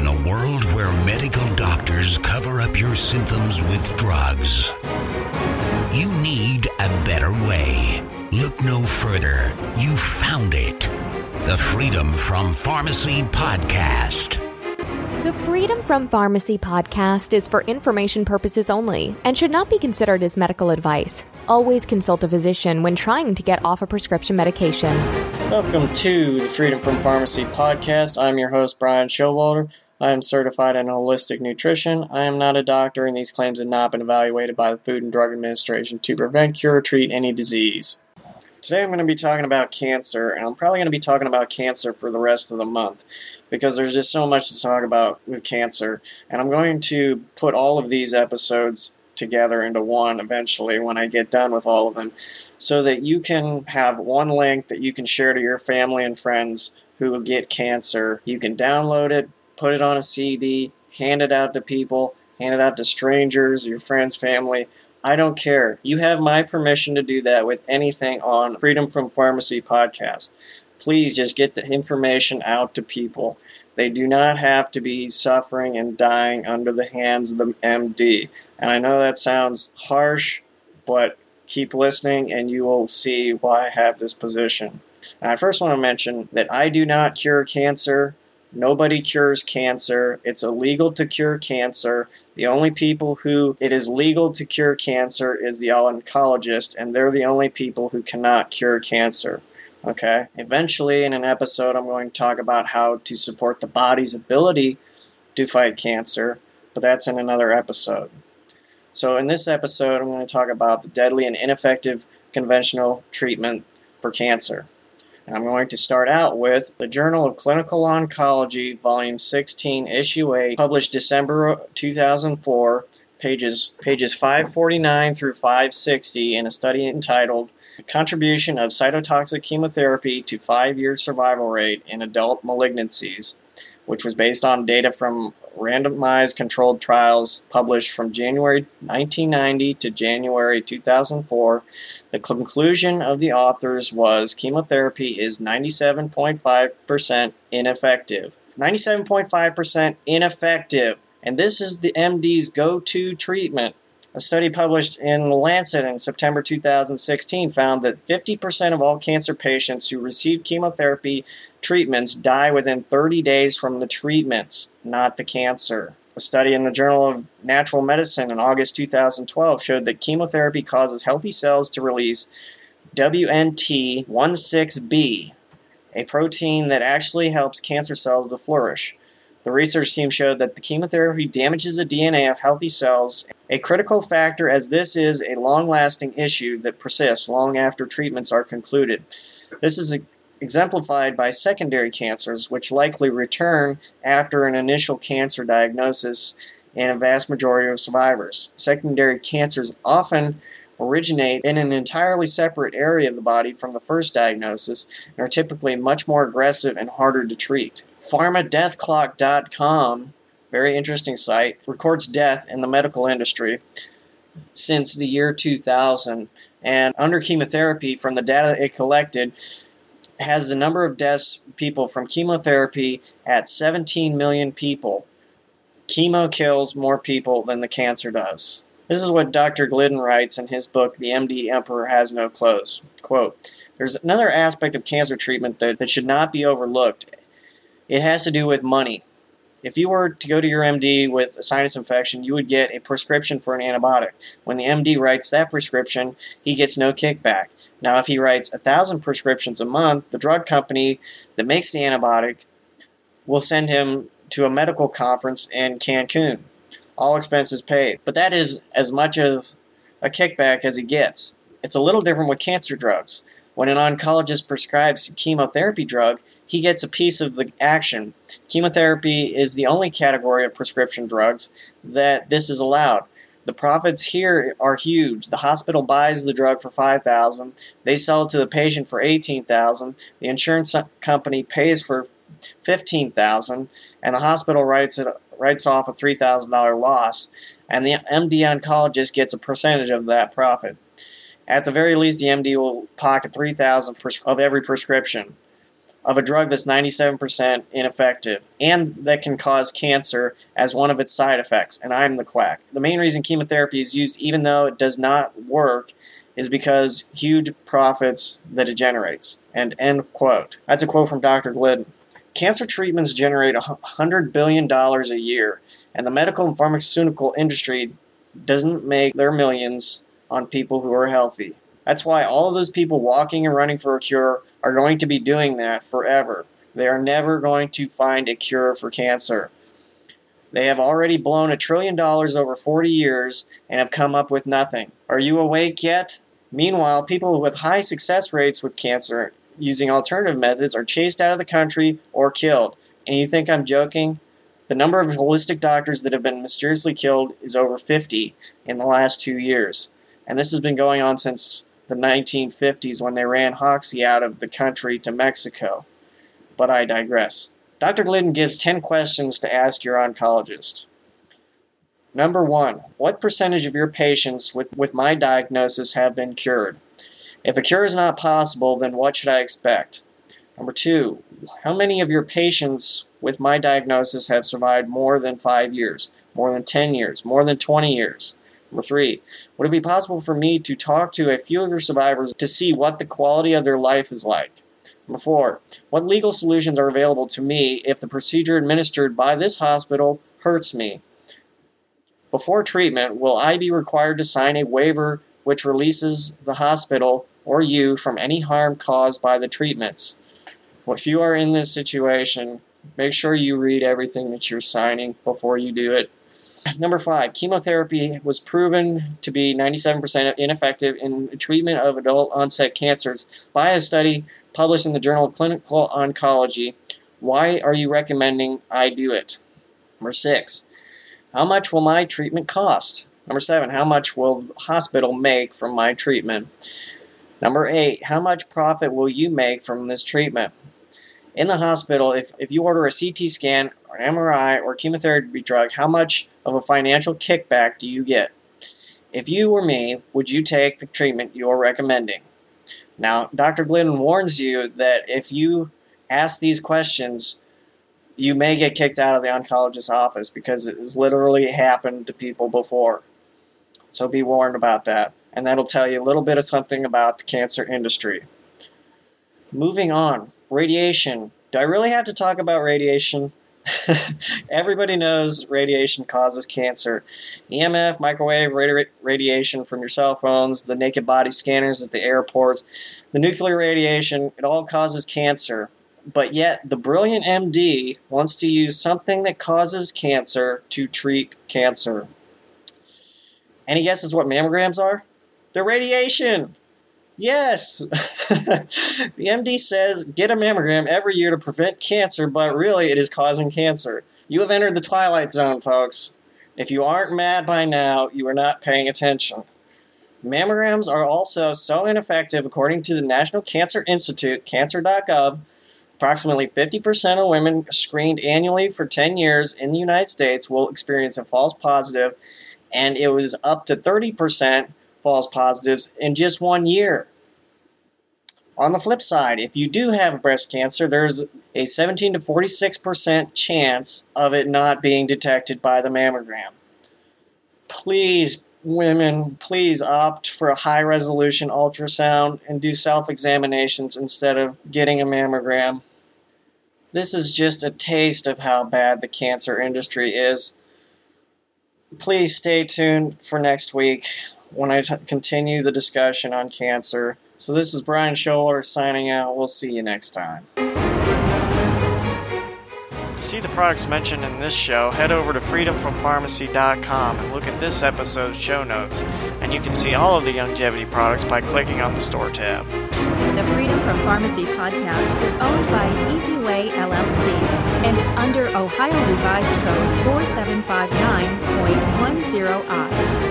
In a world where medical doctors cover up your symptoms with drugs, you need a better way. Look no further. You found it. The Freedom from Pharmacy Podcast. The Freedom from Pharmacy podcast is for information purposes only and should not be considered as medical advice. Always consult a physician when trying to get off a prescription medication. Welcome to the Freedom from Pharmacy podcast. I'm your host, Brian Showalter. I am certified in holistic nutrition. I am not a doctor, and these claims have not been evaluated by the Food and Drug Administration to prevent, cure, or treat any disease. Today I'm going to be talking about cancer, and I'm probably going to be talking about cancer for the rest of the month because there's just so much to talk about with cancer. And I'm going to put all of these episodes together into one eventually when I get done with all of them so that you can have one link that you can share to your family and friends who will get cancer. You can download it, put it on a CD, hand it out to people, hand it out to strangers, your friends, family, I don't care. You have my permission to do that with anything on Freedom from Pharmacy podcast. Please just get the information out to people. They do not have to be suffering and dying under the hands of the MD. And I know that sounds harsh, but keep listening and you will see why I have this position. And I first want to mention that I do not cure cancer. Nobody cures cancer. It's illegal to cure cancer. The only people who it is legal to cure cancer is the oncologist, and they're the only people who cannot cure cancer. Okay? Eventually, in an episode, I'm going to talk about how to support the body's ability to fight cancer, but that's in another episode. So, in this episode, I'm going to talk about the deadly and ineffective conventional treatment for cancer. I'm going to start out with the Journal of Clinical Oncology, Volume 16, Issue 8, published December 2004, pages, pages 549 through 560, in a study entitled The Contribution of Cytotoxic Chemotherapy to Five Year Survival Rate in Adult Malignancies, which was based on data from randomized controlled trials published from January 1990 to January 2004. The conclusion of the authors was chemotherapy is 97.5% ineffective. 97.5% ineffective. And this is the MD's go to treatment. A study published in The Lancet in September 2016 found that 50% of all cancer patients who received chemotherapy treatments die within 30 days from the treatments, not the cancer. A study in the Journal of Natural Medicine in August 2012 showed that chemotherapy causes healthy cells to release WNT16B, a protein that actually helps cancer cells to flourish. The research team showed that the chemotherapy damages the DNA of healthy cells, a critical factor as this is a long lasting issue that persists long after treatments are concluded. This is exemplified by secondary cancers, which likely return after an initial cancer diagnosis in a vast majority of survivors. Secondary cancers often originate in an entirely separate area of the body from the first diagnosis and are typically much more aggressive and harder to treat. PharmaDeathClock.com, very interesting site, records death in the medical industry since the year 2000. And under chemotherapy, from the data it collected, has the number of deaths people from chemotherapy at 17 million people. Chemo kills more people than the cancer does. This is what Dr. Glidden writes in his book, The MD Emperor Has No Clothes. Quote, There's another aspect of cancer treatment that, that should not be overlooked. It has to do with money. If you were to go to your MD with a sinus infection, you would get a prescription for an antibiotic. When the MD writes that prescription, he gets no kickback. Now, if he writes a thousand prescriptions a month, the drug company that makes the antibiotic will send him to a medical conference in Cancun all expenses paid. But that is as much of a kickback as he gets. It's a little different with cancer drugs. When an oncologist prescribes chemotherapy drug, he gets a piece of the action. Chemotherapy is the only category of prescription drugs that this is allowed. The profits here are huge. The hospital buys the drug for 5000 They sell it to the patient for 18000 The insurance company pays for 15000 and the hospital writes it writes off a $3,000 loss, and the MD oncologist gets a percentage of that profit. At the very least, the MD will pocket 3000 of every prescription. of a drug that's 97% ineffective and that can cause cancer as one of its side effects, and I'm the quack. The main reason chemotherapy is used, even though it does not work, is because huge profits that it generates. And end quote. That's a quote from Dr. Glidden. Cancer treatments generate $100 billion a year, and the medical and pharmaceutical industry doesn't make their millions on people who are healthy. That's why all of those people walking and running for a cure are going to be doing that forever. They are never going to find a cure for cancer. They have already blown a trillion dollars over 40 years and have come up with nothing. Are you awake yet? Meanwhile, people with high success rates with cancer using alternative methods are chased out of the country or killed. And you think I'm joking? The number of holistic doctors that have been mysteriously killed is over 50 in the last two years. And this has been going on since the 1950s when they ran Hoxsey out of the country to Mexico. But I digress. Dr. Glidden gives 10 questions to ask your oncologist. Number one, what percentage of your patients with, with my diagnosis have been cured? If a cure is not possible, then what should I expect? Number two, how many of your patients with my diagnosis have survived more than five years, more than 10 years, more than 20 years? Number three, would it be possible for me to talk to a few of your survivors to see what the quality of their life is like? Number four, what legal solutions are available to me if the procedure administered by this hospital hurts me? Before treatment, will I be required to sign a waiver which releases the hospital or you from any harm caused by the treatments? If you are in this situation, make sure you read everything that you're signing before you do it. Number five, chemotherapy was proven to be 97% ineffective in treatment of adult onset cancers by a study published in the Journal of Clinical Oncology. Why are you recommending I do it? Number six, how much will my treatment cost? Number seven, how much will the hospital make from my treatment? Number eight, how much profit will you make from this treatment? In the hospital, if, if you order a CT scan or an MRI or chemotherapy drug, how much of a financial kickback do you get? If you were me, would you take the treatment you are recommending? Now, Dr. Glidden warns you that if you ask these questions, you may get kicked out of the oncologist's office because it has literally happened to people before. So be warned about that. And that'll tell you a little bit of something about the cancer industry. Moving on, radiation. Do I really have to talk about radiation? Everybody knows radiation causes cancer. EMF, microwave radi- radiation from your cell phones, the naked body scanners at the airports, the nuclear radiation, it all causes cancer. But yet, the brilliant MD wants to use something that causes cancer to treat cancer. Any guesses what mammograms are? They're radiation! Yes. the MD says get a mammogram every year to prevent cancer, but really it is causing cancer. You have entered the twilight zone, folks. If you aren't mad by now, you are not paying attention. Mammograms are also so ineffective, according to the National Cancer Institute, cancer.gov. Approximately 50% of women screened annually for 10 years in the United States will experience a false positive, and it was up to 30% false positives in just one year. On the flip side, if you do have breast cancer, there's a 17 to 46% chance of it not being detected by the mammogram. Please, women, please opt for a high resolution ultrasound and do self examinations instead of getting a mammogram. This is just a taste of how bad the cancer industry is. Please stay tuned for next week when I t- continue the discussion on cancer. So this is Brian Showalter signing out. We'll see you next time. To see the products mentioned in this show, head over to freedomfrompharmacy.com and look at this episode's show notes. And you can see all of the longevity products by clicking on the store tab. The Freedom from Pharmacy podcast is owned by Easyway LLC and is under Ohio Revised Code 4759.10i.